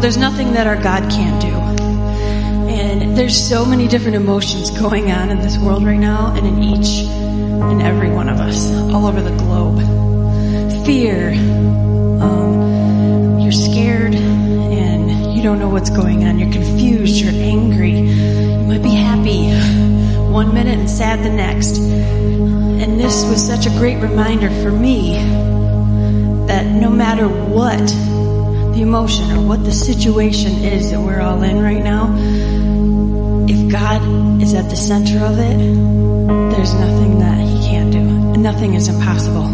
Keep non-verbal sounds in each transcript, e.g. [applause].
There's Nothing That Our God Can't Do. And there's so many different emotions going on in this world right now and in each and every one of us, all over the globe. Fear, um, you're scared and you don't know what's going on. You're confused, you're angry, you might be happy one minute and sad the next. And this was such a great reminder for me that no matter what emotion or what the situation is that we're all in right now, if God is at the center of it, there's nothing that He can't do. Nothing is impossible.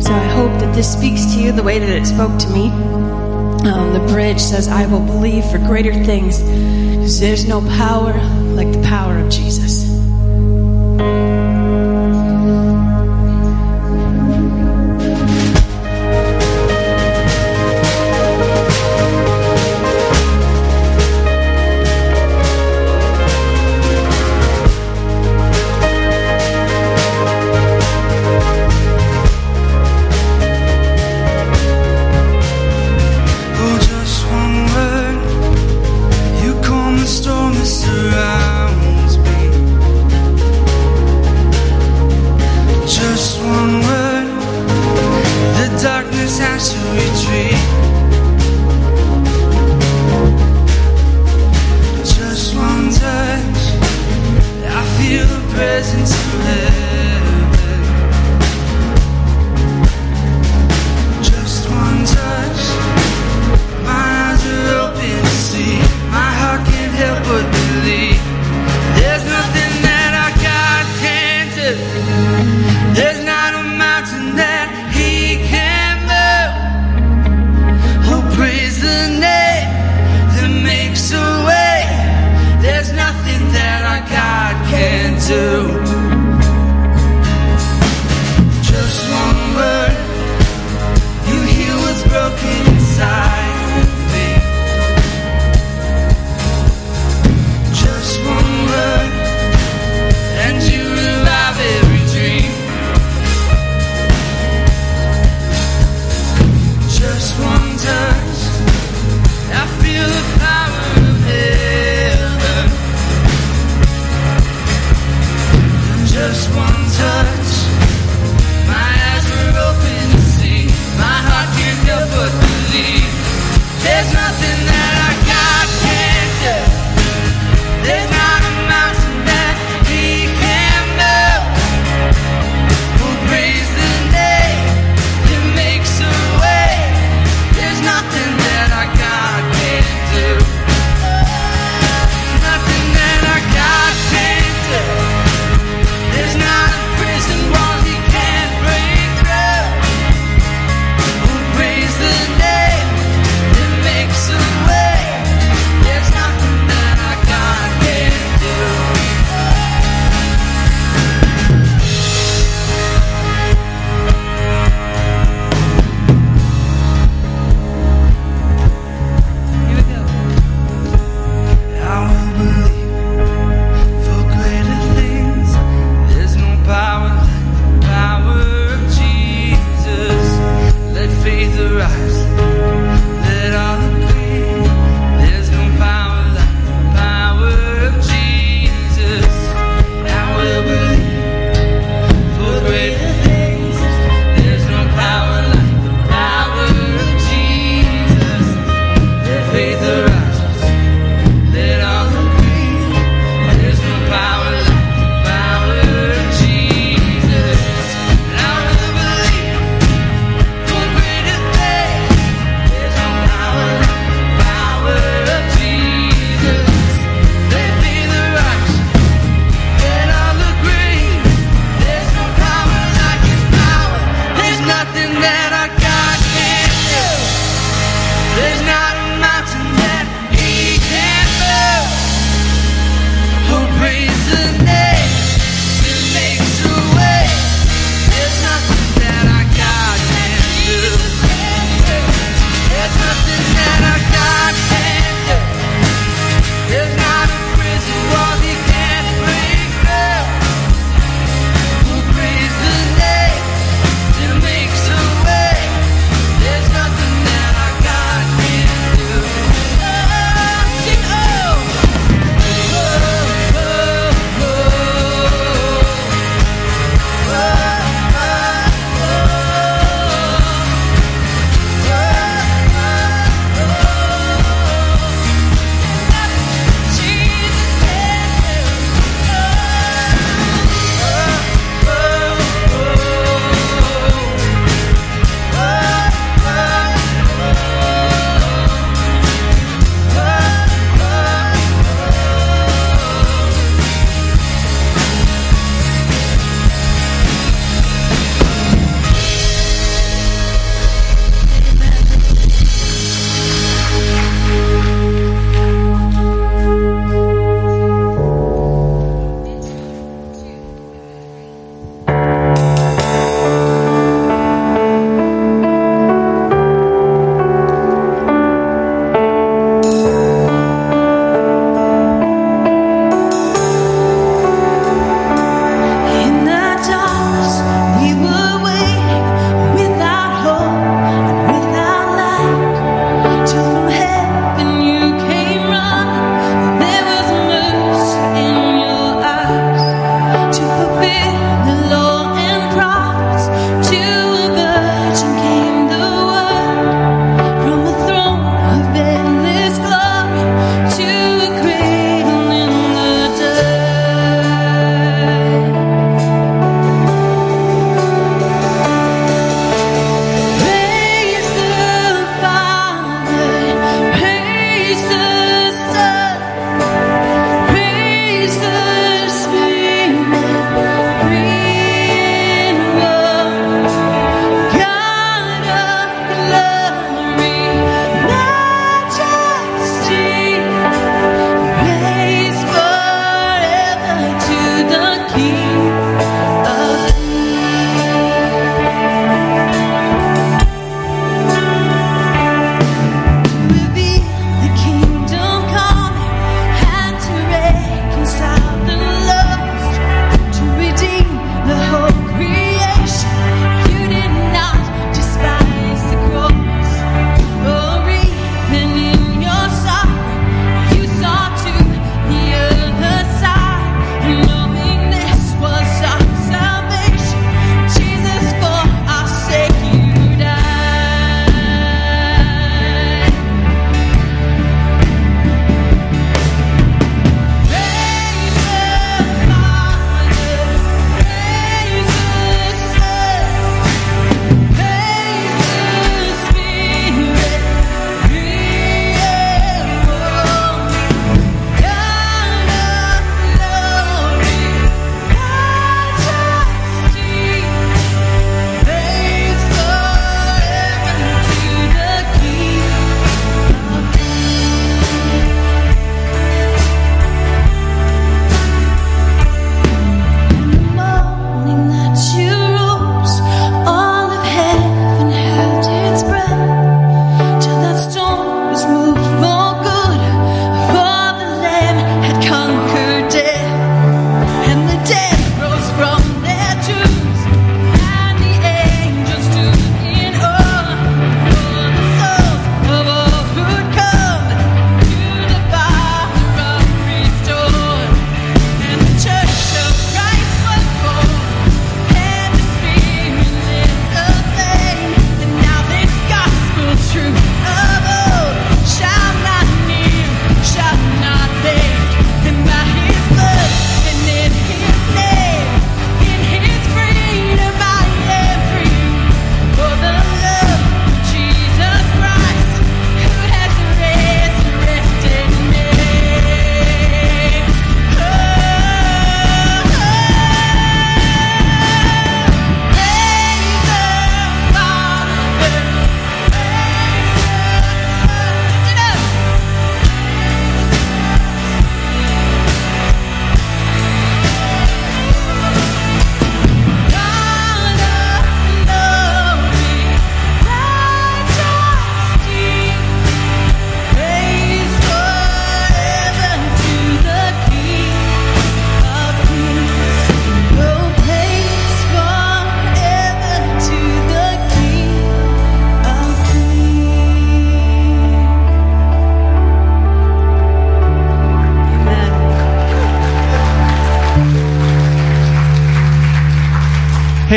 So I hope that this speaks to you the way that it spoke to me. Um, the bridge says, I will believe for greater things because there's no power like the power of Jesus.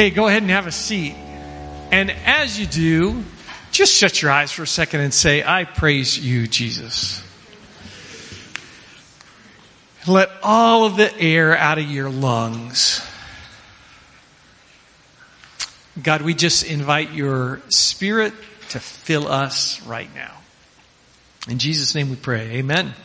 Hey, go ahead and have a seat. And as you do, just shut your eyes for a second and say, I praise you, Jesus. Let all of the air out of your lungs. God, we just invite your spirit to fill us right now. In Jesus' name we pray. Amen.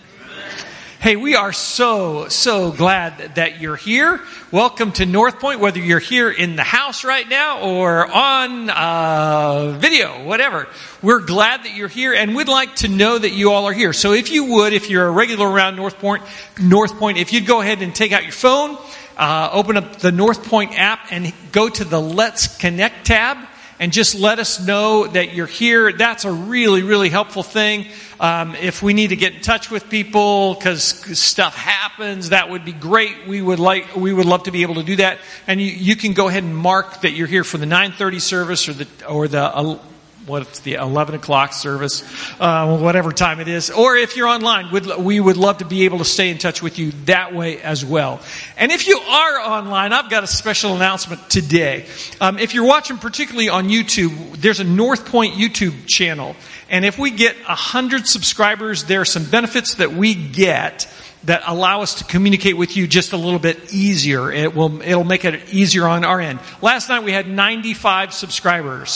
Hey, we are so, so glad that you're here. Welcome to North Point, whether you're here in the house right now or on uh, video, whatever. We're glad that you're here and we'd like to know that you all are here. So if you would, if you're a regular around North Point, North Point, if you'd go ahead and take out your phone, uh, open up the North Point app and go to the Let's Connect tab and just let us know that you're here. That's a really, really helpful thing. Um, if we need to get in touch with people because stuff happens, that would be great. We would like, we would love to be able to do that. And you, you can go ahead and mark that you're here for the 9:30 service or the or the uh, what's the 11 o'clock service, uh, whatever time it is. Or if you're online, we would love to be able to stay in touch with you that way as well. And if you are online, I've got a special announcement today. Um, if you're watching particularly on YouTube, there's a North Point YouTube channel. And if we get 100 subscribers, there are some benefits that we get that allow us to communicate with you just a little bit easier. It will, it'll make it easier on our end. Last night we had 95 subscribers.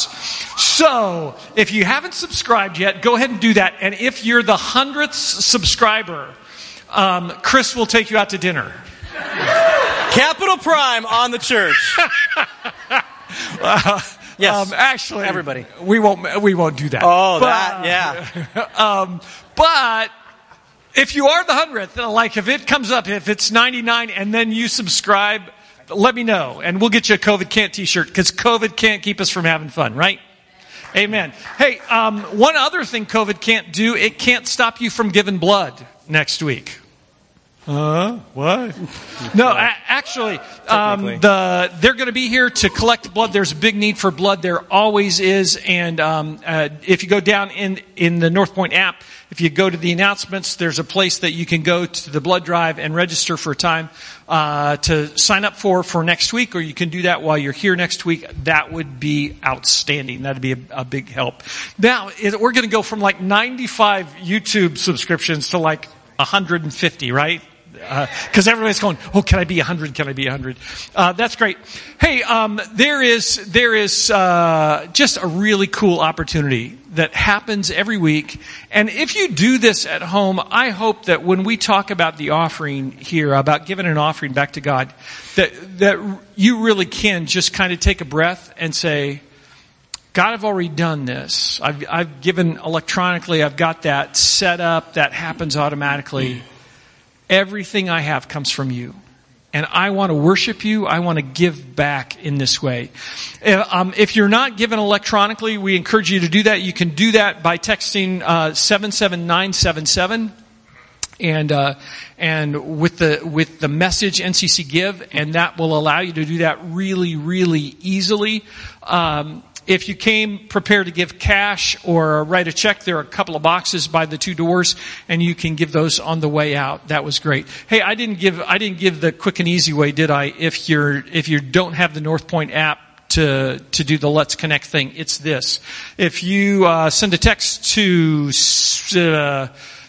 So, if you haven't subscribed yet, go ahead and do that. And if you're the hundredth subscriber, um, Chris will take you out to dinner. Capital Prime on the church. uh, [laughs] yes, um, actually, everybody. We won't. We won't do that. Oh, but, that yeah. [laughs] um, but if you are the hundredth, like if it comes up, if it's 99 and then you subscribe, let me know and we'll get you a COVID can't t-shirt because COVID can't keep us from having fun, right? Amen. Hey, um, one other thing COVID can't do, it can't stop you from giving blood next week. Uh, what? [laughs] No, a- actually, um, the they're going to be here to collect blood. There's a big need for blood. There always is, and um, uh, if you go down in in the North Point app, if you go to the announcements, there's a place that you can go to the blood drive and register for a time uh, to sign up for for next week, or you can do that while you're here next week. That would be outstanding. That'd be a, a big help. Now we're going to go from like 95 YouTube subscriptions to like 150, right? Because uh, everybody's going, oh, can I be a hundred? Can I be a hundred? Uh, that's great. Hey, um, there is there is uh, just a really cool opportunity that happens every week, and if you do this at home, I hope that when we talk about the offering here, about giving an offering back to God, that that you really can just kind of take a breath and say. God, I've already done this. I've, I've given electronically. I've got that set up. That happens automatically. Everything I have comes from you. And I want to worship you. I want to give back in this way. Um, if you're not given electronically, we encourage you to do that. You can do that by texting uh, 77977 and uh, and with the with the message NCC Give, and that will allow you to do that really really easily. Um, if you came prepared to give cash or write a check, there are a couple of boxes by the two doors and you can give those on the way out. That was great. Hey, I didn't give, I didn't give the quick and easy way, did I? If you're, if you don't have the North Point app, to to do the Let's Connect thing. It's this: if you uh, send a text to uh,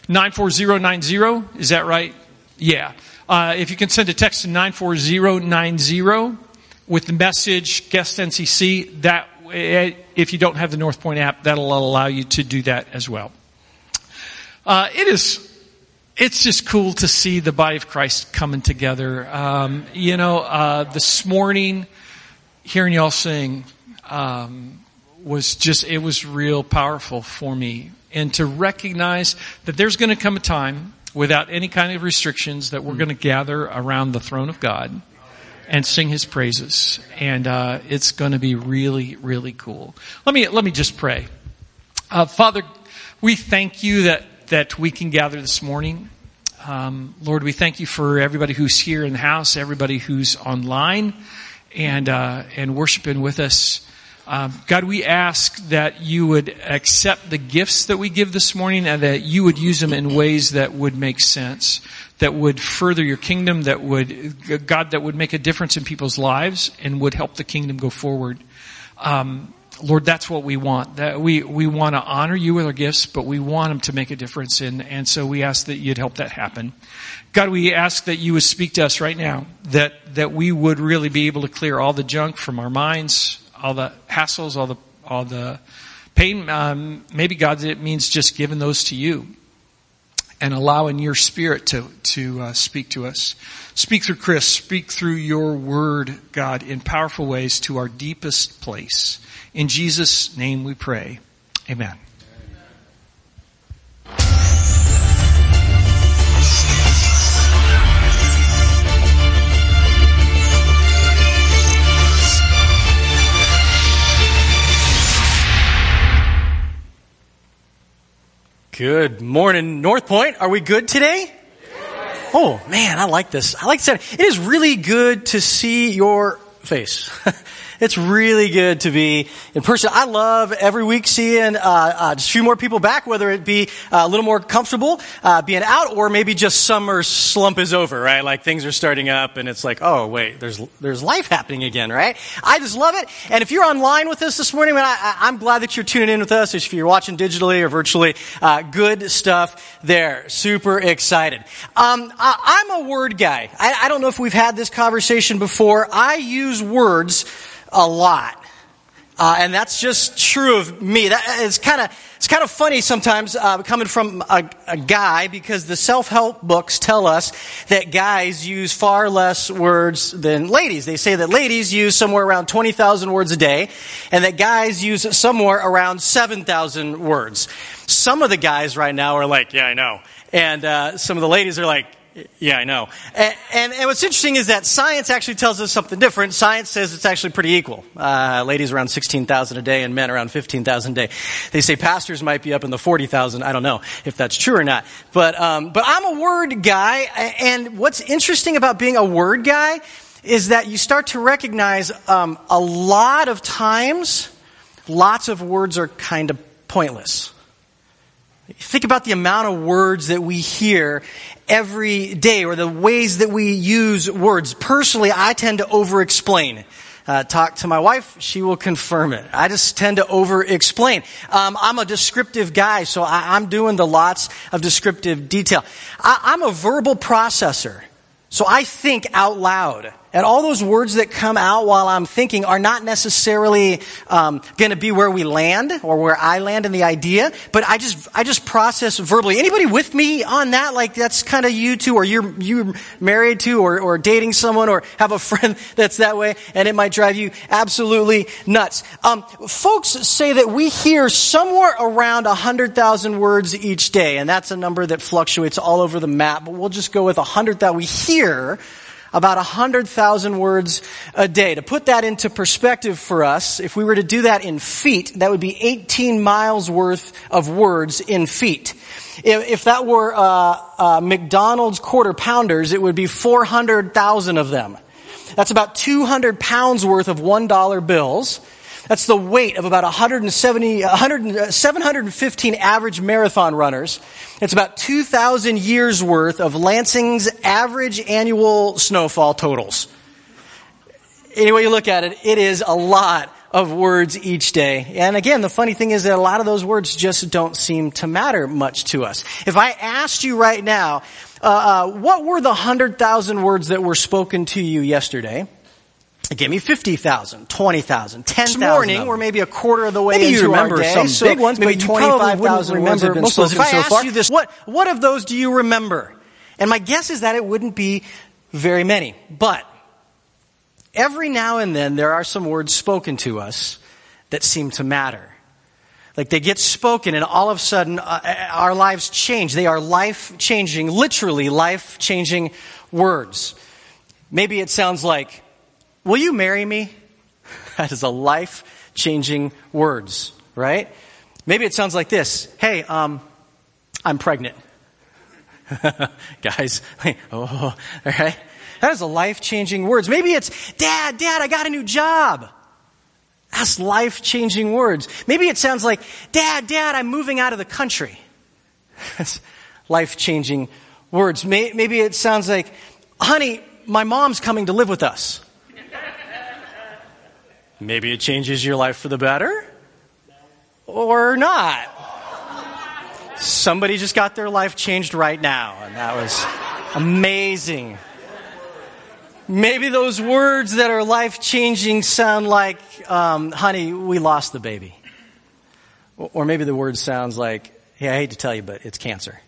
nine four zero nine zero, is that right? Yeah. Uh, if you can send a text to nine four zero nine zero with the message guest NCC, that if you don't have the North Point app, that'll allow you to do that as well. Uh, it is, it's just cool to see the body of Christ coming together. Um, you know, uh, this morning, hearing y'all sing um, was just, it was real powerful for me. And to recognize that there's going to come a time without any kind of restrictions that we're going to gather around the throne of God and sing his praises. And uh, it's going to be really, really cool. Let me let me just pray. Uh, Father, we thank you that that we can gather this morning. Um, Lord, we thank you for everybody who's here in the house, everybody who's online, and uh, and worshiping with us. Um, God, we ask that you would accept the gifts that we give this morning and that you would use them in ways that would make sense, that would further your kingdom, that would, God, that would make a difference in people's lives and would help the kingdom go forward. Um, Lord, that's what we want. That we, we want to honor you with our gifts, but we want them to make a difference. And, and so we ask that you'd help that happen. God, we ask that you would speak to us right now, that, that we would really be able to clear all the junk from our minds, all the hassles, all the, all the pain. Um, maybe God, it means just giving those to you and allowing your spirit to, to uh, speak to us. Speak through Chris, speak through your word, God, in powerful ways to our deepest place. In Jesus' name we pray. Amen. Good morning, North Point. Are we good today? Oh man, I like this. I like say it is really good to see your face. [laughs] It's really good to be in person. I love every week seeing uh, uh, just a few more people back, whether it be uh, a little more comfortable uh, being out, or maybe just summer slump is over, right? Like things are starting up, and it's like, oh wait, there's there's life happening again, right? I just love it. And if you're online with us this morning, man, I, am glad that you're tuning in with us. If you're watching digitally or virtually, uh, good stuff there. Super excited. Um, I, am a word guy. I, I don't know if we've had this conversation before. I use words a lot. Uh, and that's just true of me. That, it's kind of it's kind of funny sometimes uh, coming from a, a, guy because the self help books tell us that guys use far less words than ladies. They say that ladies use somewhere around twenty thousand words a day, and that guys use somewhere around seven thousand words. Some of the guys right now are like, "Yeah, I know," and uh, some of the ladies are like, yeah, I know. And, and, and, what's interesting is that science actually tells us something different. Science says it's actually pretty equal. Uh, ladies around 16,000 a day and men around 15,000 a day. They say pastors might be up in the 40,000. I don't know if that's true or not. But, um, but I'm a word guy. And what's interesting about being a word guy is that you start to recognize um, a lot of times, lots of words are kind of pointless. Think about the amount of words that we hear every day or the ways that we use words. Personally, I tend to over explain. Uh, talk to my wife, she will confirm it. I just tend to over explain. Um, I'm a descriptive guy, so I, am doing the lots of descriptive detail. I, I'm a verbal processor, so I think out loud. And all those words that come out while I'm thinking are not necessarily um, going to be where we land or where I land in the idea, but I just I just process verbally. Anybody with me on that? Like that's kind of you too, or you're you married to, or or dating someone, or have a [laughs] friend that's that way, and it might drive you absolutely nuts. Um, folks say that we hear somewhere around hundred thousand words each day, and that's a number that fluctuates all over the map. But we'll just go with a hundred that we hear about 100,000 words a day. To put that into perspective for us, if we were to do that in feet, that would be 18 miles worth of words in feet. If, if that were uh, uh, McDonald's quarter pounders, it would be 400,000 of them. That's about 200 pounds worth of $1 bills. That's the weight of about 170, 100, 715 average marathon runners. It's about 2,000 years worth of Lansing's average annual snowfall totals. Any way you look at it, it is a lot of words each day. And again, the funny thing is that a lot of those words just don't seem to matter much to us. If I asked you right now, uh, uh, what were the 100,000 words that were spoken to you yesterday? Give me 50,000, 20,000, 10,000. This morning, we're maybe a quarter of the way maybe into you remember our day, some so big ones, maybe 25,000 remember most of them if so I far. asked you this, what, what of those do you remember? And my guess is that it wouldn't be very many. But every now and then there are some words spoken to us that seem to matter. Like they get spoken and all of a sudden uh, our lives change. They are life changing, literally life changing words. Maybe it sounds like, Will you marry me? [laughs] That is a life changing words, right? Maybe it sounds like this Hey, um, I'm pregnant. [laughs] Guys, [laughs] oh, all right? That is a life changing words. Maybe it's, Dad, Dad, I got a new job. That's life changing words. Maybe it sounds like, Dad, Dad, I'm moving out of the country. That's life changing words. Maybe it sounds like, honey, my mom's coming to live with us. Maybe it changes your life for the better or not. Somebody just got their life changed right now, and that was amazing. Maybe those words that are life changing sound like, um, honey, we lost the baby. Or maybe the word sounds like, hey, I hate to tell you, but it's cancer.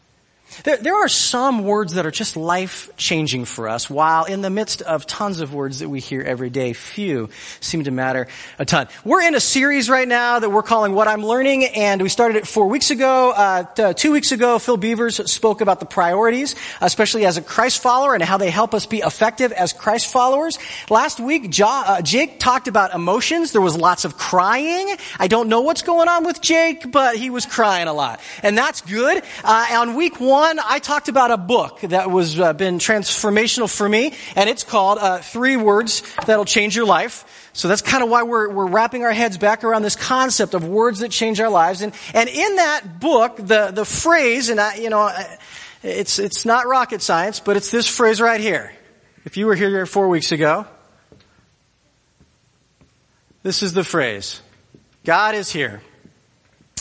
There, there are some words that are just life changing for us, while in the midst of tons of words that we hear every day, few seem to matter a ton. We're in a series right now that we're calling What I'm Learning, and we started it four weeks ago. Uh, two weeks ago, Phil Beavers spoke about the priorities, especially as a Christ follower, and how they help us be effective as Christ followers. Last week, jo- uh, Jake talked about emotions. There was lots of crying. I don't know what's going on with Jake, but he was crying a lot, and that's good. Uh, on week one, one, I talked about a book that was uh, been transformational for me, and it's called uh, Three Words That'll Change Your Life. So that's kind of why we're, we're wrapping our heads back around this concept of words that change our lives. And, and in that book, the, the phrase, and I, you know, it's, it's not rocket science, but it's this phrase right here. If you were here four weeks ago, this is the phrase. God is here.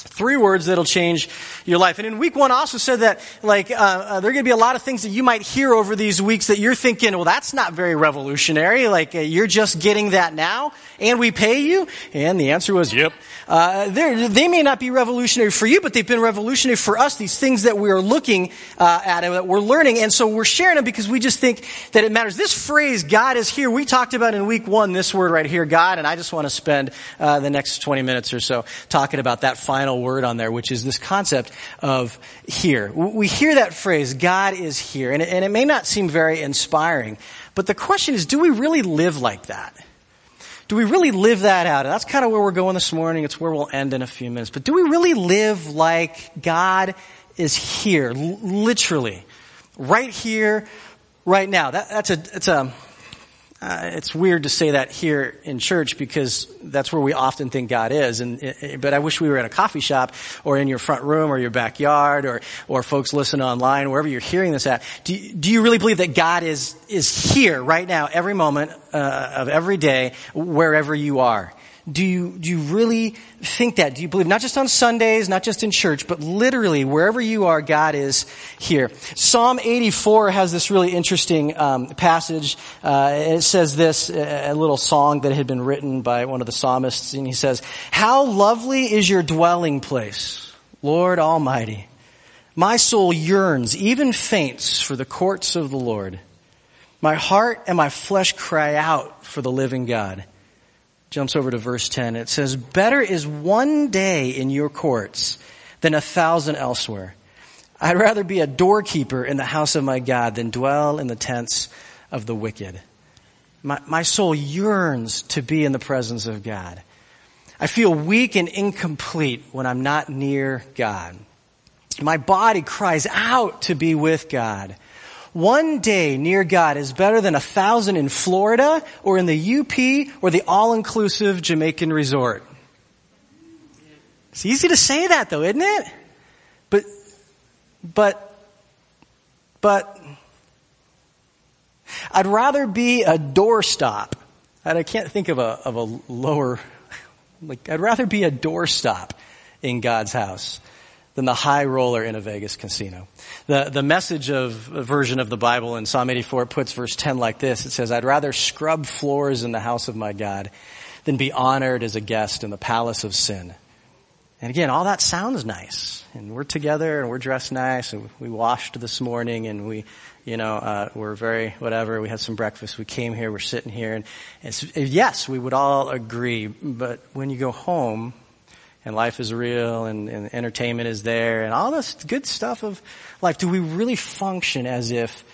Three words that'll change your life. And in week one, I also said that, like, uh, uh, there are going to be a lot of things that you might hear over these weeks that you're thinking, well, that's not very revolutionary. Like, uh, you're just getting that now, and we pay you? And the answer was, yep. Uh, they may not be revolutionary for you, but they've been revolutionary for us, these things that we are looking uh, at and that we're learning. And so we're sharing them because we just think that it matters. This phrase, God is here, we talked about in week one, this word right here, God, and I just want to spend uh, the next 20 minutes or so talking about that final word on there, which is this concept of here. We hear that phrase, God is here, and it, and it may not seem very inspiring, but the question is, do we really live like that? Do we really live that out? And that's kind of where we're going this morning. It's where we'll end in a few minutes. But do we really live like God is here, literally, right here, right now? That, that's a, a, uh, it's weird to say that here in church because that's where we often think God is. And but I wish we were at a coffee shop or in your front room or your backyard or or folks listen online wherever you're hearing this at. Do you, do you really believe that God is is here right now, every moment uh, of every day, wherever you are? Do you, do you really think that? Do you believe not just on Sundays, not just in church, but literally wherever you are, God is here? Psalm 84 has this really interesting um, passage. Uh, it says this, a little song that had been written by one of the psalmists, and he says, How lovely is your dwelling place, Lord Almighty. My soul yearns, even faints, for the courts of the Lord. My heart and my flesh cry out for the living God jumps over to verse 10. It says, Better is one day in your courts than a thousand elsewhere. I'd rather be a doorkeeper in the house of my God than dwell in the tents of the wicked. My, my soul yearns to be in the presence of God. I feel weak and incomplete when I'm not near God. My body cries out to be with God. One day near God is better than a thousand in Florida or in the UP or the all-inclusive Jamaican resort. It's easy to say that though, isn't it? But, but, but, I'd rather be a doorstop. I can't think of a, of a lower, [laughs] like, I'd rather be a doorstop in God's house than the high roller in a Vegas casino. The, the message of version of the Bible in Psalm 84 puts verse 10 like this. It says, I'd rather scrub floors in the house of my God than be honored as a guest in the palace of sin. And again, all that sounds nice. And we're together and we're dressed nice and we washed this morning and we, you know, uh, we're very, whatever, we had some breakfast, we came here, we're sitting here and, and yes, we would all agree, but when you go home, and life is real and, and entertainment is there and all this good stuff of life, do we really function as if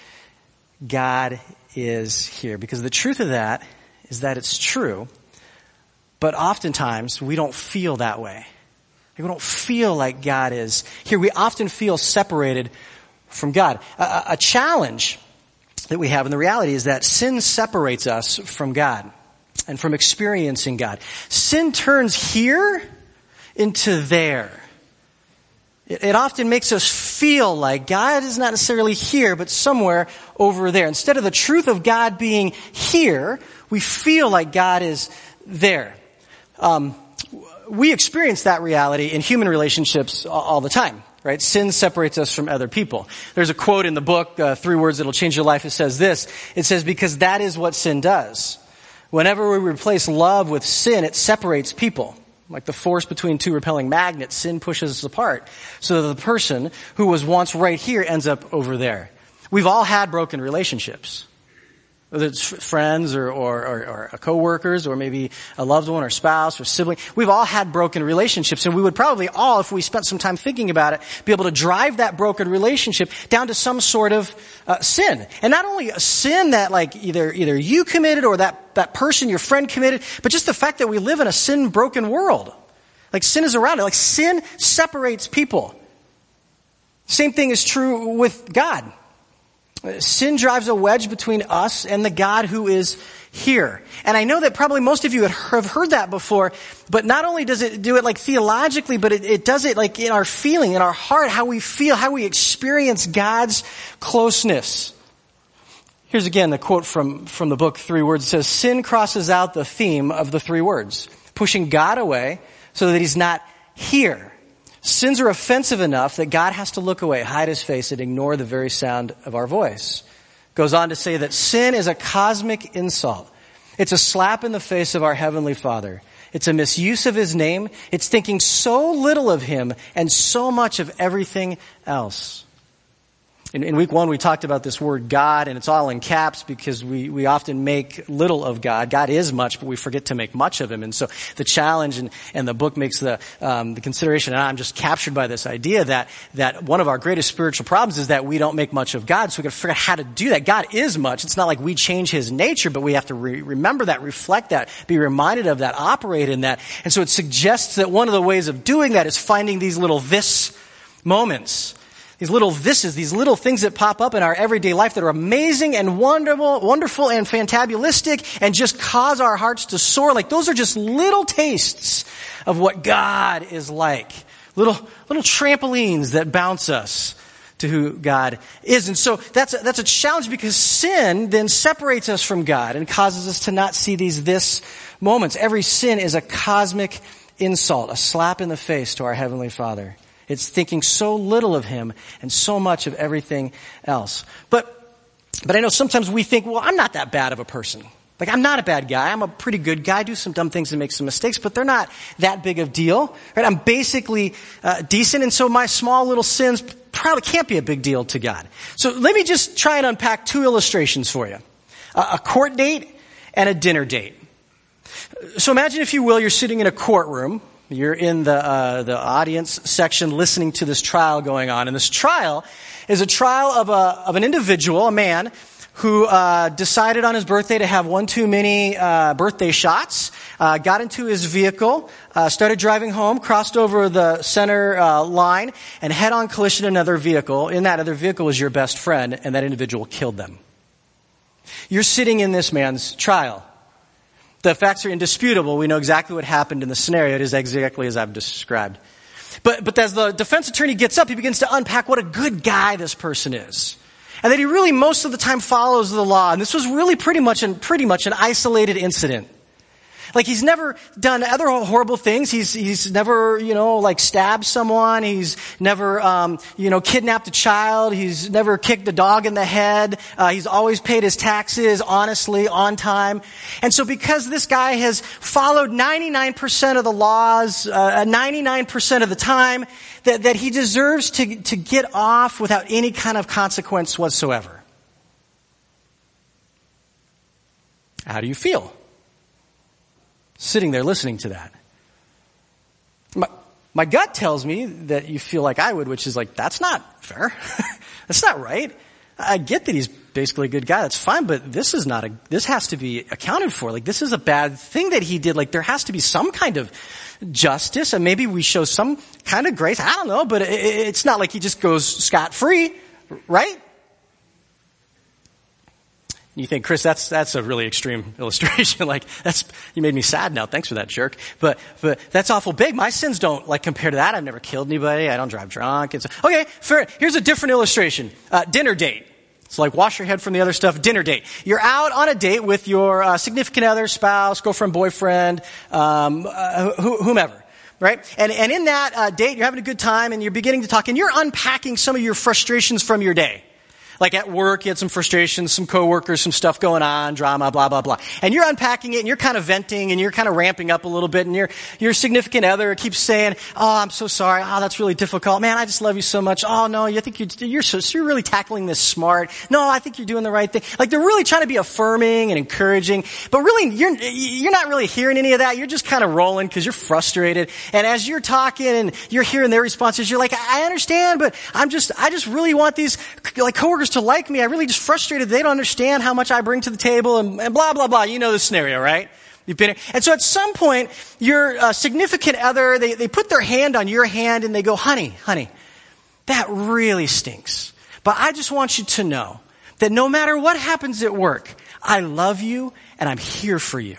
God is here? Because the truth of that is that it's true, but oftentimes we don't feel that way. We don't feel like God is here. We often feel separated from God. A, a challenge that we have in the reality is that sin separates us from God. and from experiencing God. Sin turns here into there. It, often makes us feel like God is not necessarily here, but somewhere over there. Instead of the truth of God being here, we feel like God is there. Um, we experience that reality in human relationships all, all the time right? Sin separates us from other people. There's a quote in the book, uh, Three Words That'll Change Your Life. It says this. It says, because that is what sin does. Whenever we replace love with sin, it separates people. Like the force between two repelling magnets, sin pushes us apart. So that the person who was once right here ends up over there. We've all had broken relationships whether it's friends or, or, or, or co-workers or maybe a loved one or spouse or sibling. We've all had broken relationships and we would probably all, if we spent some time thinking about it, be able to drive that broken relationship down to some sort of uh, sin. And not only a sin that like either, either you committed or that, that person, your friend committed, but just the fact that we live in a sin broken world. Like sin is around it. Like sin separates people. Same thing is true with God. Sin drives a wedge between us and the God who is here. And I know that probably most of you have heard that before, but not only does it do it like theologically, but it, it, does it like in our feeling, in our heart, how we feel, how we experience God's closeness. Here's again the quote from, from the book, Three Words. It says, Sin crosses out the theme of the three words, pushing God away so that he's not here. Sins are offensive enough that God has to look away, hide his face, and ignore the very sound of our voice. Goes on to say that sin is a cosmic insult. It's a slap in the face of our Heavenly Father. It's a misuse of His name. It's thinking so little of Him and so much of everything else. In, in, week one, we talked about this word God, and it's all in caps because we, we often make little of God. God is much, but we forget to make much of Him. And so the challenge and, and the book makes the, um, the consideration, and I'm just captured by this idea that, that one of our greatest spiritual problems is that we don't make much of God. So we got to figure out how to do that. God is much. It's not like we change His nature, but we have to re- remember that, reflect that, be reminded of that, operate in that. And so it suggests that one of the ways of doing that is finding these little this moments these little thises, these little things that pop up in our everyday life that are amazing and wonderful, wonderful and fantabulistic and just cause our hearts to soar. Like those are just little tastes of what God is like. Little, little trampolines that bounce us to who God is. And so that's a, that's a challenge because sin then separates us from God and causes us to not see these this moments. Every sin is a cosmic insult, a slap in the face to our Heavenly Father. It's thinking so little of Him and so much of everything else. But, but I know sometimes we think, well, I'm not that bad of a person. Like, I'm not a bad guy. I'm a pretty good guy. I do some dumb things and make some mistakes, but they're not that big of deal. Right? I'm basically uh, decent, and so my small little sins probably can't be a big deal to God. So let me just try and unpack two illustrations for you. Uh, a court date and a dinner date. So imagine, if you will, you're sitting in a courtroom you're in the, uh, the audience section listening to this trial going on. And this trial is a trial of, a, of an individual, a man, who uh, decided on his birthday to have one too many uh, birthday shots, uh, got into his vehicle, uh, started driving home, crossed over the center uh, line, and head on collision another vehicle. In that other vehicle was your best friend, and that individual killed them. You're sitting in this man's trial. The facts are indisputable. We know exactly what happened in the scenario. It is exactly as I've described. But, but as the defense attorney gets up, he begins to unpack what a good guy this person is. And that he really most of the time follows the law. And this was really pretty much an, pretty much an isolated incident. Like he's never done other horrible things. He's he's never you know like stabbed someone. He's never um, you know kidnapped a child. He's never kicked a dog in the head. Uh, he's always paid his taxes honestly on time. And so because this guy has followed 99% of the laws, uh, 99% of the time, that that he deserves to to get off without any kind of consequence whatsoever. How do you feel? Sitting there listening to that. My, my gut tells me that you feel like I would, which is like, that's not fair. [laughs] that's not right. I get that he's basically a good guy. That's fine, but this is not a, this has to be accounted for. Like, this is a bad thing that he did. Like, there has to be some kind of justice and maybe we show some kind of grace. I don't know, but it, it's not like he just goes scot free, right? You think, Chris, that's, that's a really extreme [laughs] illustration. like, that's, you made me sad now. Thanks for that jerk. But, but that's awful big. My sins don't, like, compare to that. I've never killed anybody. I don't drive drunk. It's, okay, fair. Here's a different illustration. Uh, dinner date. It's like wash your head from the other stuff. Dinner date. You're out on a date with your uh, significant other, spouse, girlfriend, boyfriend, um, uh, wh- whomever right? And, and in that uh, date, you're having a good time and you're beginning to talk and you're unpacking some of your frustrations from your day. Like at work, you had some frustrations, some coworkers, some stuff going on, drama, blah, blah, blah. And you're unpacking it and you're kind of venting and you're kind of ramping up a little bit and your, your significant other keeps saying, Oh, I'm so sorry. Oh, that's really difficult. Man, I just love you so much. Oh, no, you think you're, you're so, you're really tackling this smart. No, I think you're doing the right thing. Like they're really trying to be affirming and encouraging, but really you're, you're not really hearing any of that. You're just kind of rolling because you're frustrated. And as you're talking and you're hearing their responses, you're like, I understand, but I'm just, I just really want these like coworkers to like me. I really just frustrated. They don't understand how much I bring to the table and, and blah, blah, blah. You know the scenario, right? You've been, and so at some point, your uh, significant other, they, they put their hand on your hand and they go, honey, honey, that really stinks. But I just want you to know that no matter what happens at work, I love you and I'm here for you.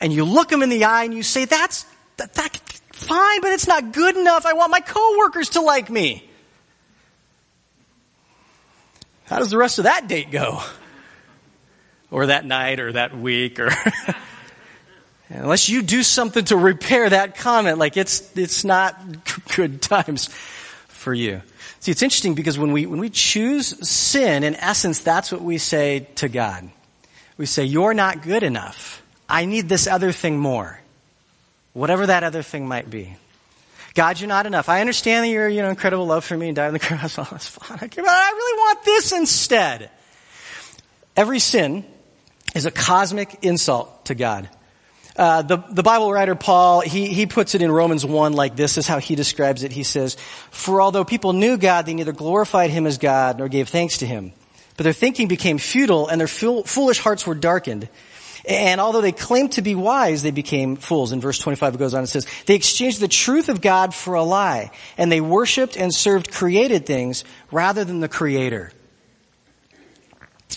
And you look them in the eye and you say, that's, that, that, fine, but it's not good enough. I want my coworkers to like me. How does the rest of that date go? Or that night or that week or [laughs] unless you do something to repair that comment, like it's it's not [laughs] good times for you. See, it's interesting because when we when we choose sin, in essence, that's what we say to God. We say, You're not good enough. I need this other thing more. Whatever that other thing might be. God, you're not enough. I understand that you're, you know, incredible love for me and died on the [laughs] cross. Oh, that's fine. I really want this instead. Every sin is a cosmic insult to God. Uh, the, the Bible writer Paul, he, he puts it in Romans 1 like this, this is how he describes it. He says, For although people knew God, they neither glorified him as God nor gave thanks to him. But their thinking became futile and their foolish hearts were darkened. And although they claimed to be wise, they became fools. In verse 25 it goes on and says, they exchanged the truth of God for a lie, and they worshiped and served created things rather than the Creator.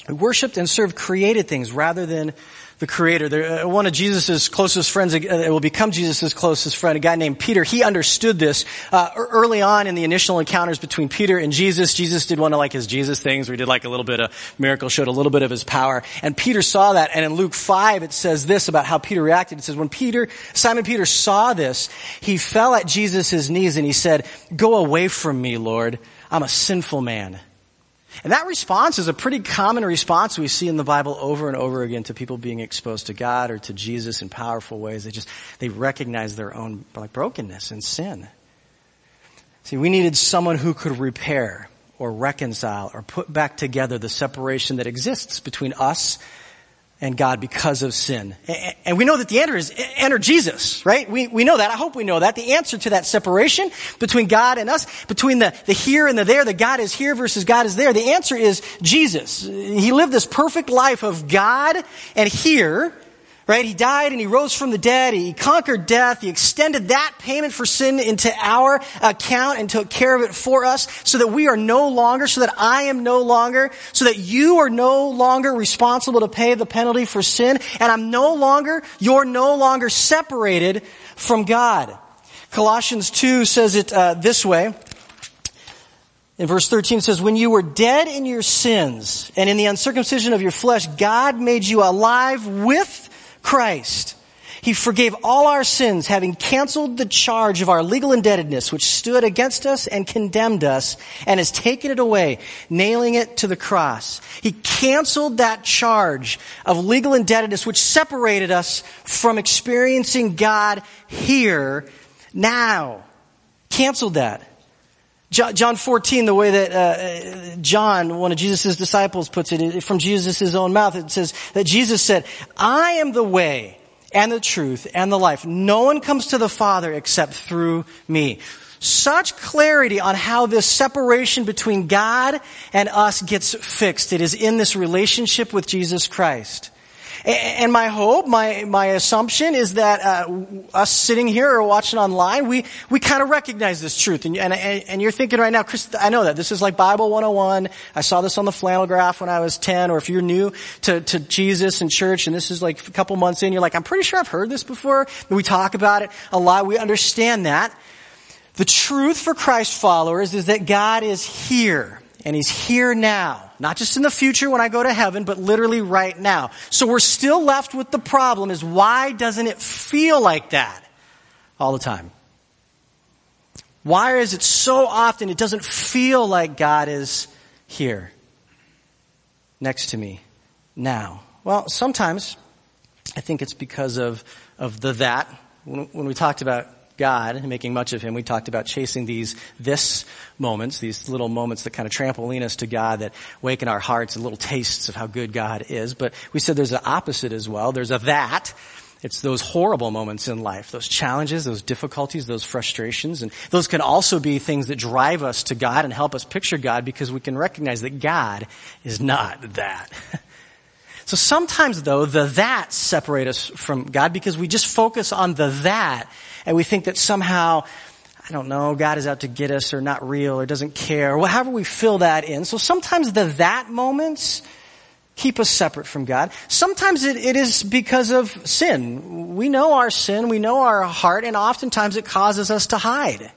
They worshiped and served created things rather than the creator. Uh, one of Jesus' closest friends, uh, will become Jesus' closest friend, a guy named Peter. He understood this uh, early on in the initial encounters between Peter and Jesus. Jesus did one of like his Jesus things where he did like a little bit of miracle, showed a little bit of his power. And Peter saw that. And in Luke 5, it says this about how Peter reacted. It says, when Peter, Simon Peter saw this, he fell at Jesus' knees and he said, go away from me, Lord. I'm a sinful man. And that response is a pretty common response we see in the Bible over and over again to people being exposed to God or to Jesus in powerful ways. They just, they recognize their own like brokenness and sin. See, we needed someone who could repair or reconcile or put back together the separation that exists between us and God because of sin. And we know that the answer is enter Jesus, right? We, we know that. I hope we know that. The answer to that separation between God and us, between the, the here and the there, the God is here versus God is there, the answer is Jesus. He lived this perfect life of God and here, Right? He died and he rose from the dead. He conquered death. He extended that payment for sin into our account and took care of it for us so that we are no longer, so that I am no longer, so that you are no longer responsible to pay the penalty for sin. And I'm no longer, you're no longer separated from God. Colossians 2 says it uh, this way. In verse 13 it says, When you were dead in your sins and in the uncircumcision of your flesh, God made you alive with Christ. He forgave all our sins, having canceled the charge of our legal indebtedness, which stood against us and condemned us, and has taken it away, nailing it to the cross. He canceled that charge of legal indebtedness, which separated us from experiencing God here, now. Canceled that. John 14, the way that uh, John, one of Jesus' disciples, puts it, from Jesus' own mouth, it says that Jesus said, I am the way and the truth and the life. No one comes to the Father except through me. Such clarity on how this separation between God and us gets fixed. It is in this relationship with Jesus Christ. And my hope, my, my assumption is that uh, us sitting here or watching online, we, we kind of recognize this truth. And, and, and you're thinking right now, Chris, I know that. This is like Bible 101. I saw this on the flannel graph when I was 10. Or if you're new to, to Jesus and church and this is like a couple months in, you're like, I'm pretty sure I've heard this before. We talk about it a lot. We understand that. The truth for Christ followers is that God is here. And He's here now. Not just in the future when I go to heaven, but literally right now. So we're still left with the problem is why doesn't it feel like that all the time? Why is it so often it doesn't feel like God is here next to me now? Well, sometimes I think it's because of, of the that. When, when we talked about God and making much of Him, we talked about chasing these this moments, these little moments that kind of trampoline us to God, that waken our hearts and little tastes of how good God is. But we said there's an opposite as well. There's a that. It's those horrible moments in life, those challenges, those difficulties, those frustrations, and those can also be things that drive us to God and help us picture God because we can recognize that God is not that. [laughs] So sometimes though, the that separate us from God because we just focus on the that and we think that somehow, I don't know, God is out to get us or not real or doesn't care, or however we fill that in. So sometimes the that moments keep us separate from God. Sometimes it, it is because of sin. We know our sin, we know our heart, and oftentimes it causes us to hide.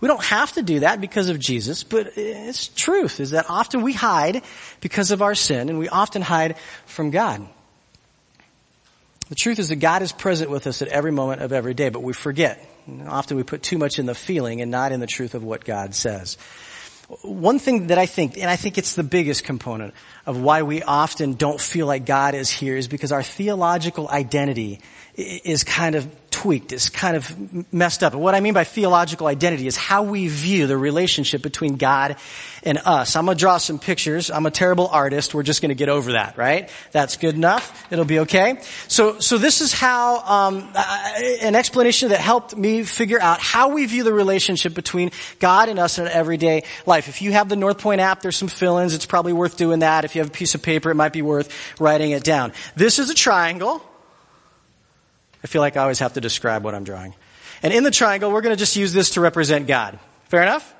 We don't have to do that because of Jesus, but it's truth is that often we hide because of our sin and we often hide from God. The truth is that God is present with us at every moment of every day, but we forget. Often we put too much in the feeling and not in the truth of what God says. One thing that I think, and I think it's the biggest component of why we often don't feel like God is here is because our theological identity is kind of tweaked, is kind of messed up. And what I mean by theological identity is how we view the relationship between God and us. I'm gonna draw some pictures. I'm a terrible artist. We're just gonna get over that, right? That's good enough. It'll be okay. So, so this is how, um, an explanation that helped me figure out how we view the relationship between God and us in everyday life. If you have the North Point app, there's some fill-ins. It's probably worth doing that. If you have a piece of paper, it might be worth writing it down. This is a triangle. I feel like I always have to describe what I'm drawing. And in the triangle, we're going to just use this to represent God. Fair enough?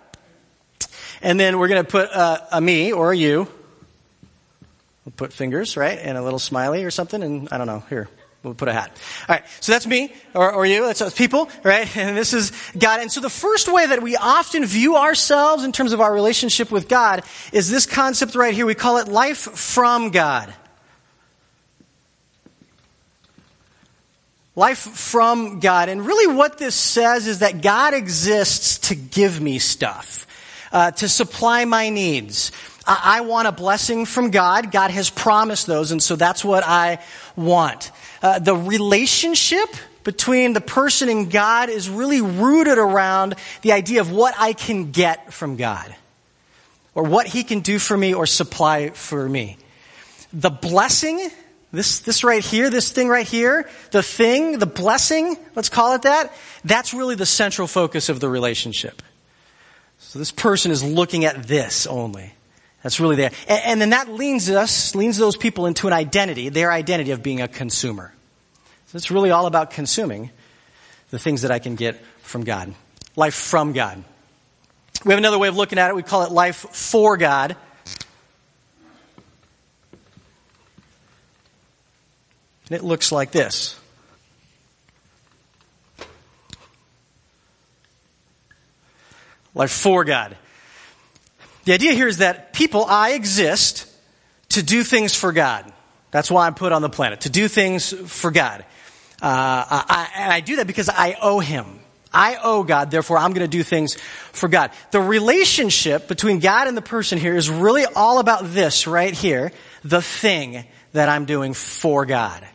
And then we're going to put a, a me or a you. We'll put fingers, right? And a little smiley or something. And I don't know. Here. We'll put a hat. All right. So that's me or, or you. That's people, right? [laughs] And this is God. And so the first way that we often view ourselves in terms of our relationship with God is this concept right here. We call it life from God. Life from God. And really what this says is that God exists to give me stuff, uh, to supply my needs. I, I want a blessing from God. God has promised those, and so that's what I want. Uh, the relationship between the person and God is really rooted around the idea of what I can get from God, or what He can do for me or supply for me. The blessing this, this right here, this thing right here, the thing, the blessing, let's call it that, that's really the central focus of the relationship. So this person is looking at this only. That's really there. And, and then that leans us, leans those people into an identity, their identity of being a consumer. So it's really all about consuming the things that I can get from God. Life from God. We have another way of looking at it. We call it life for God. And it looks like this. Life for God. The idea here is that people, I exist to do things for God. That's why I'm put on the planet, to do things for God. Uh, I, and I do that because I owe Him. I owe God, therefore I'm going to do things for God. The relationship between God and the person here is really all about this right here, the thing that I'm doing for God.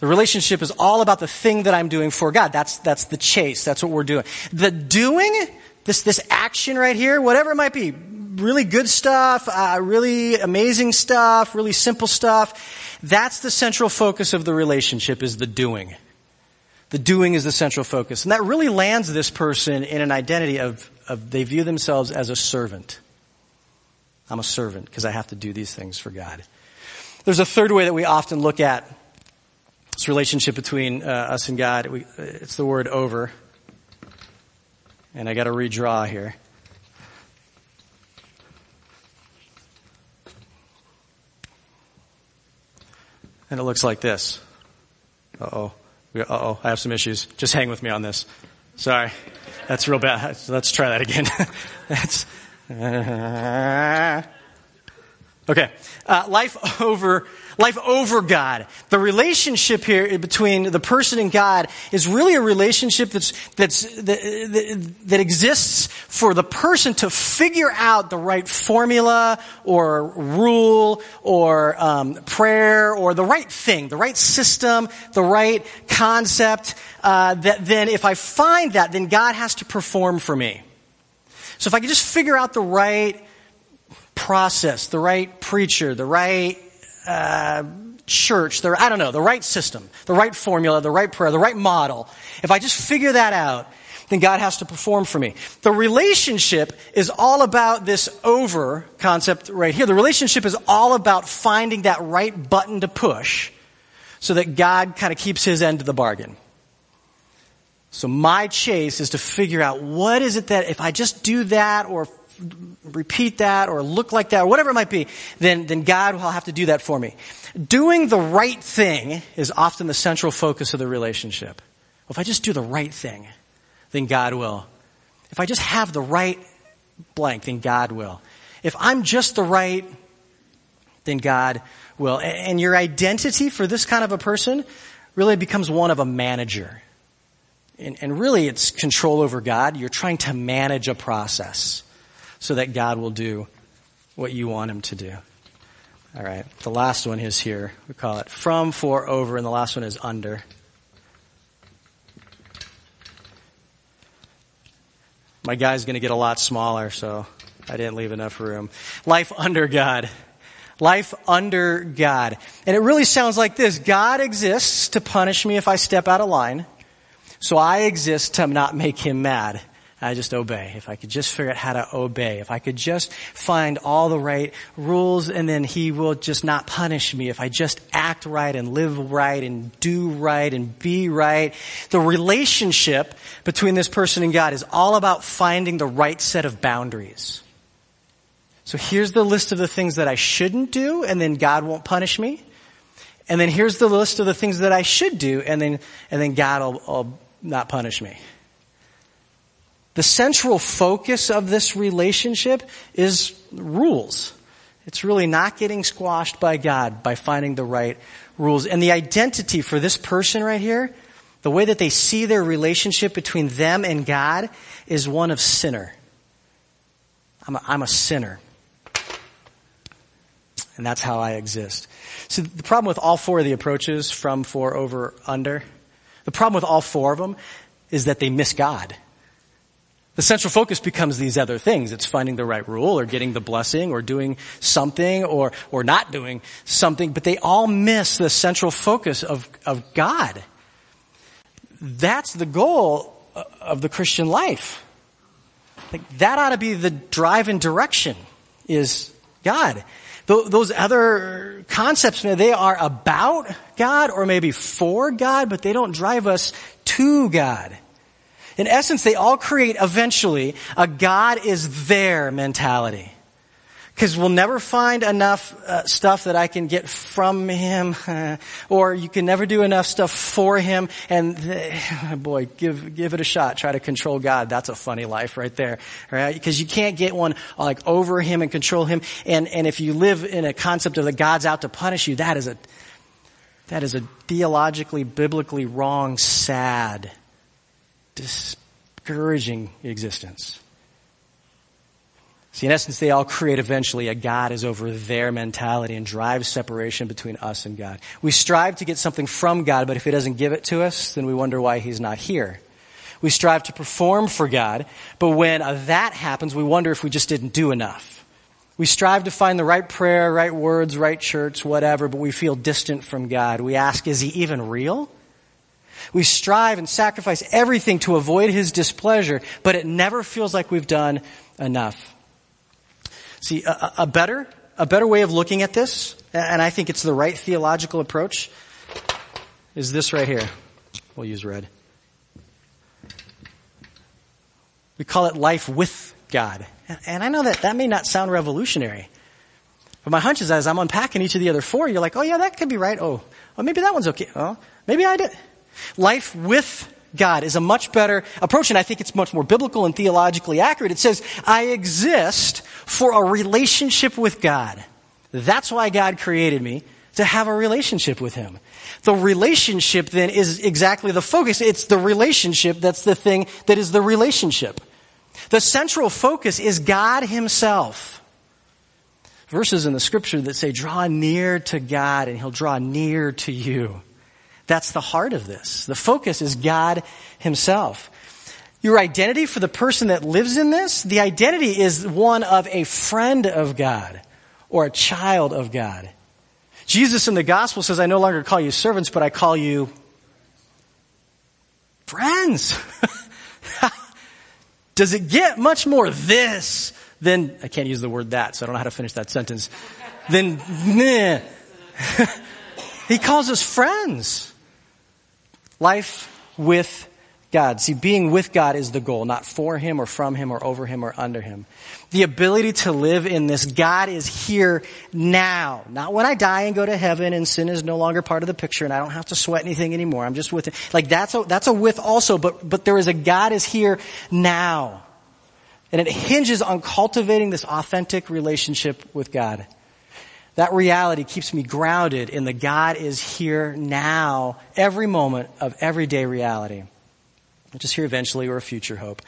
The relationship is all about the thing that I'm doing for God. That's, that's the chase. That's what we're doing. The doing, this, this action right here, whatever it might be, really good stuff, uh, really amazing stuff, really simple stuff, that's the central focus of the relationship is the doing. The doing is the central focus. And that really lands this person in an identity of, of they view themselves as a servant. I'm a servant because I have to do these things for God. There's a third way that we often look at this relationship between uh, us and God. We, it's the word over. And I got to redraw here. And it looks like this. Uh oh. Uh oh. I have some issues. Just hang with me on this. Sorry. That's real bad. Let's try that again. [laughs] That's. [laughs] Okay. Uh, life over life over God. The relationship here between the person and God is really a relationship that's, that's, that, that exists for the person to figure out the right formula or rule or um, prayer or the right thing, the right system, the right concept. Uh, that then, if I find that, then God has to perform for me. So if I can just figure out the right process, the right preacher, the right uh, church, the, I don't know, the right system, the right formula, the right prayer, the right model, if I just figure that out, then God has to perform for me. The relationship is all about this over concept right here. The relationship is all about finding that right button to push so that God kind of keeps his end of the bargain. So my chase is to figure out what is it that if I just do that or repeat that or look like that or whatever it might be, then, then God will have to do that for me. Doing the right thing is often the central focus of the relationship. Well, if I just do the right thing, then God will. If I just have the right blank, then God will. If I'm just the right, then God will. And your identity for this kind of a person really becomes one of a manager. And, and really it's control over God. You're trying to manage a process so that God will do what you want him to do. All right. The last one is here. We call it from, for, over, and the last one is under. My guy's going to get a lot smaller, so I didn't leave enough room. Life under God. Life under God. And it really sounds like this. God exists to punish me if I step out of line. So I exist to not make him mad. I just obey. If I could just figure out how to obey, if I could just find all the right rules and then he will just not punish me. If I just act right and live right and do right and be right. The relationship between this person and God is all about finding the right set of boundaries. So here's the list of the things that I shouldn't do and then God won't punish me. And then here's the list of the things that I should do and then, and then God will, will not punish me. The central focus of this relationship is rules. It's really not getting squashed by God by finding the right rules. And the identity for this person right here, the way that they see their relationship between them and God is one of sinner. I'm a, I'm a sinner. And that's how I exist. So the problem with all four of the approaches, from, for, over, under, the problem with all four of them is that they miss God. The central focus becomes these other things. It's finding the right rule or getting the blessing or doing something or, or not doing something, but they all miss the central focus of, of God. That's the goal uh, of the Christian life. Like that ought to be the drive and direction is God. Those other concepts, they are about God or maybe for God, but they don't drive us to God. In essence, they all create eventually a God is there mentality. Because we'll never find enough uh, stuff that I can get from him, [laughs] or you can never do enough stuff for him. And uh, [laughs] boy, give give it a shot. Try to control God. That's a funny life right there, right? Because you can't get one like over him and control him. And and if you live in a concept of the God's out to punish you, that is a that is a theologically, biblically wrong, sad discouraging existence. See, in essence, they all create eventually a God is over there mentality and drives separation between us and God. We strive to get something from God, but if He doesn't give it to us, then we wonder why He's not here. We strive to perform for God, but when that happens, we wonder if we just didn't do enough. We strive to find the right prayer, right words, right church, whatever, but we feel distant from God. We ask, is He even real? We strive and sacrifice everything to avoid His displeasure, but it never feels like we've done enough. See, a, a better, a better way of looking at this and I think it's the right theological approach, is this right here. We'll use red. We call it life with God. And I know that that may not sound revolutionary. But my hunch is as I'm unpacking each of the other four, you're like, oh yeah, that could be right. Oh, well, maybe that one's okay. Oh, maybe I did. Life with God is a much better approach, and I think it's much more biblical and theologically accurate. It says, I exist for a relationship with God. That's why God created me, to have a relationship with Him. The relationship then is exactly the focus. It's the relationship that's the thing that is the relationship. The central focus is God Himself. Verses in the scripture that say, draw near to God and He'll draw near to you. That's the heart of this. The focus is God Himself. Your identity for the person that lives in this, the identity is one of a friend of God or a child of God. Jesus in the gospel says, I no longer call you servants, but I call you friends. [laughs] Does it get much more this than, I can't use the word that, so I don't know how to finish that sentence. Then, [laughs] [laughs] he calls us friends. Life with God. See, being with God is the goal, not for Him or from Him or over Him or under Him. The ability to live in this, God is here now. Not when I die and go to heaven and sin is no longer part of the picture and I don't have to sweat anything anymore. I'm just with Him. Like that's a, that's a with also, but, but there is a God is here now. And it hinges on cultivating this authentic relationship with God. That reality keeps me grounded in the God is here now, every moment of everyday reality. Not just here eventually or a future hope,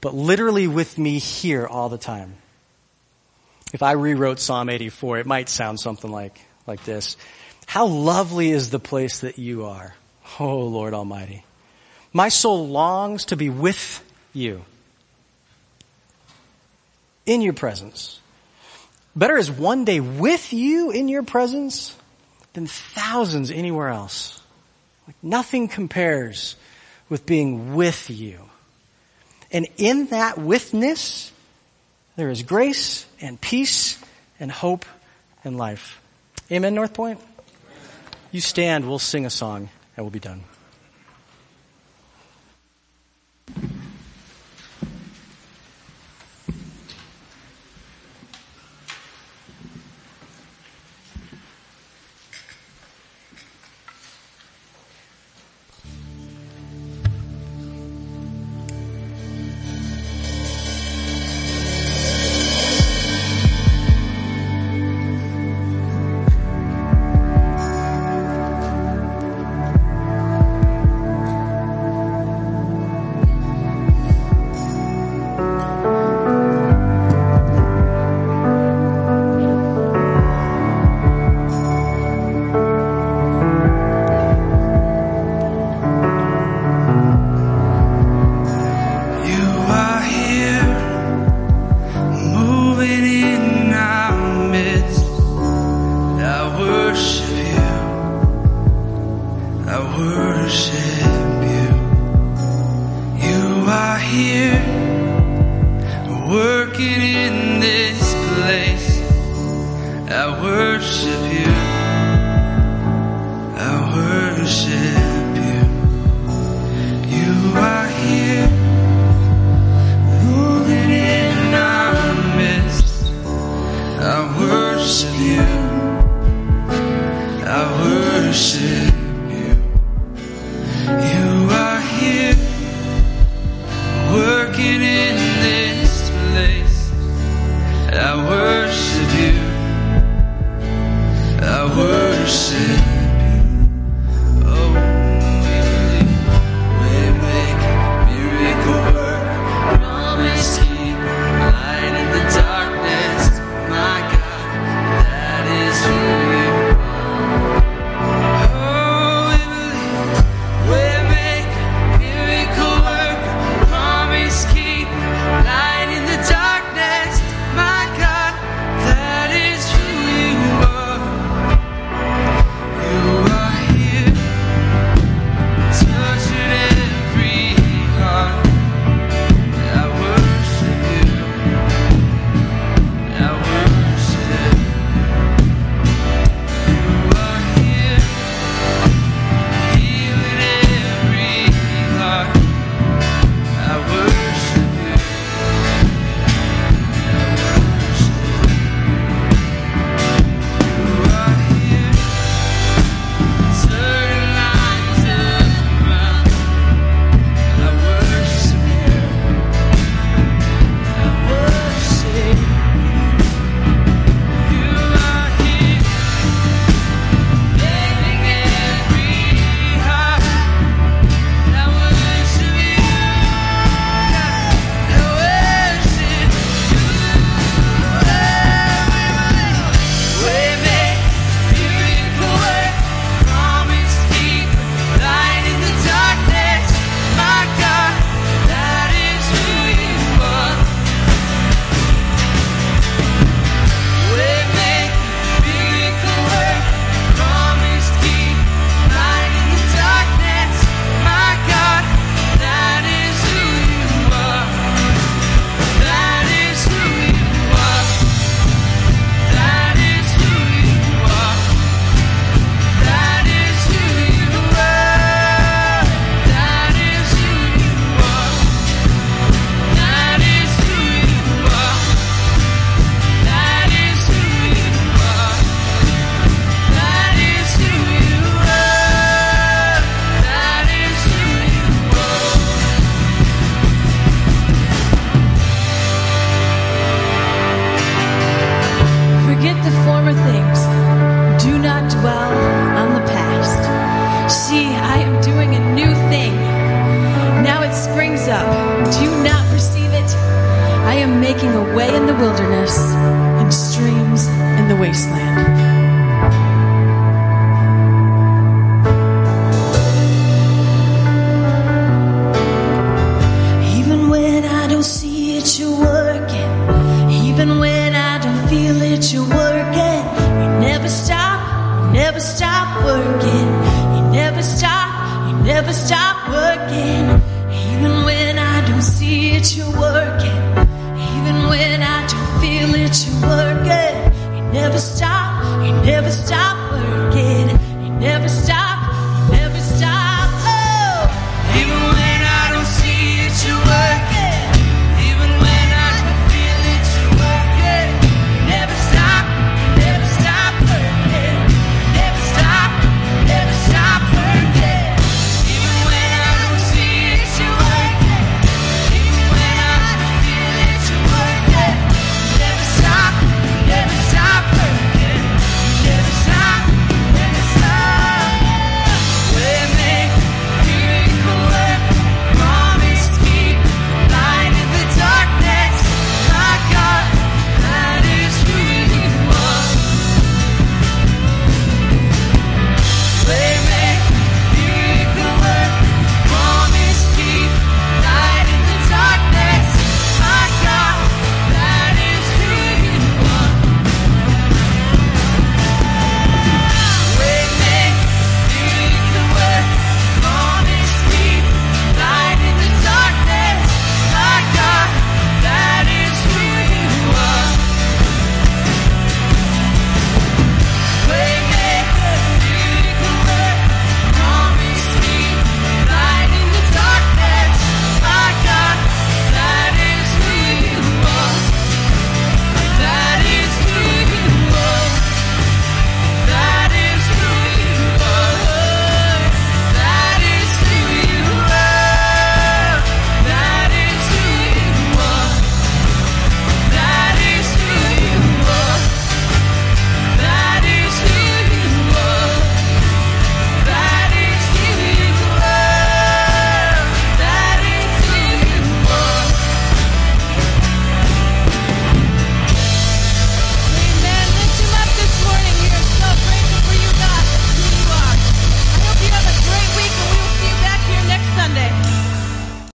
but literally with me here all the time. If I rewrote Psalm 84, it might sound something like, like this. How lovely is the place that you are, oh Lord Almighty. My soul longs to be with you in your presence Better is one day with you in your presence than thousands anywhere else. Like nothing compares with being with you. And in that witness, there is grace and peace and hope and life. Amen, North Point? You stand, we'll sing a song, and we'll be done.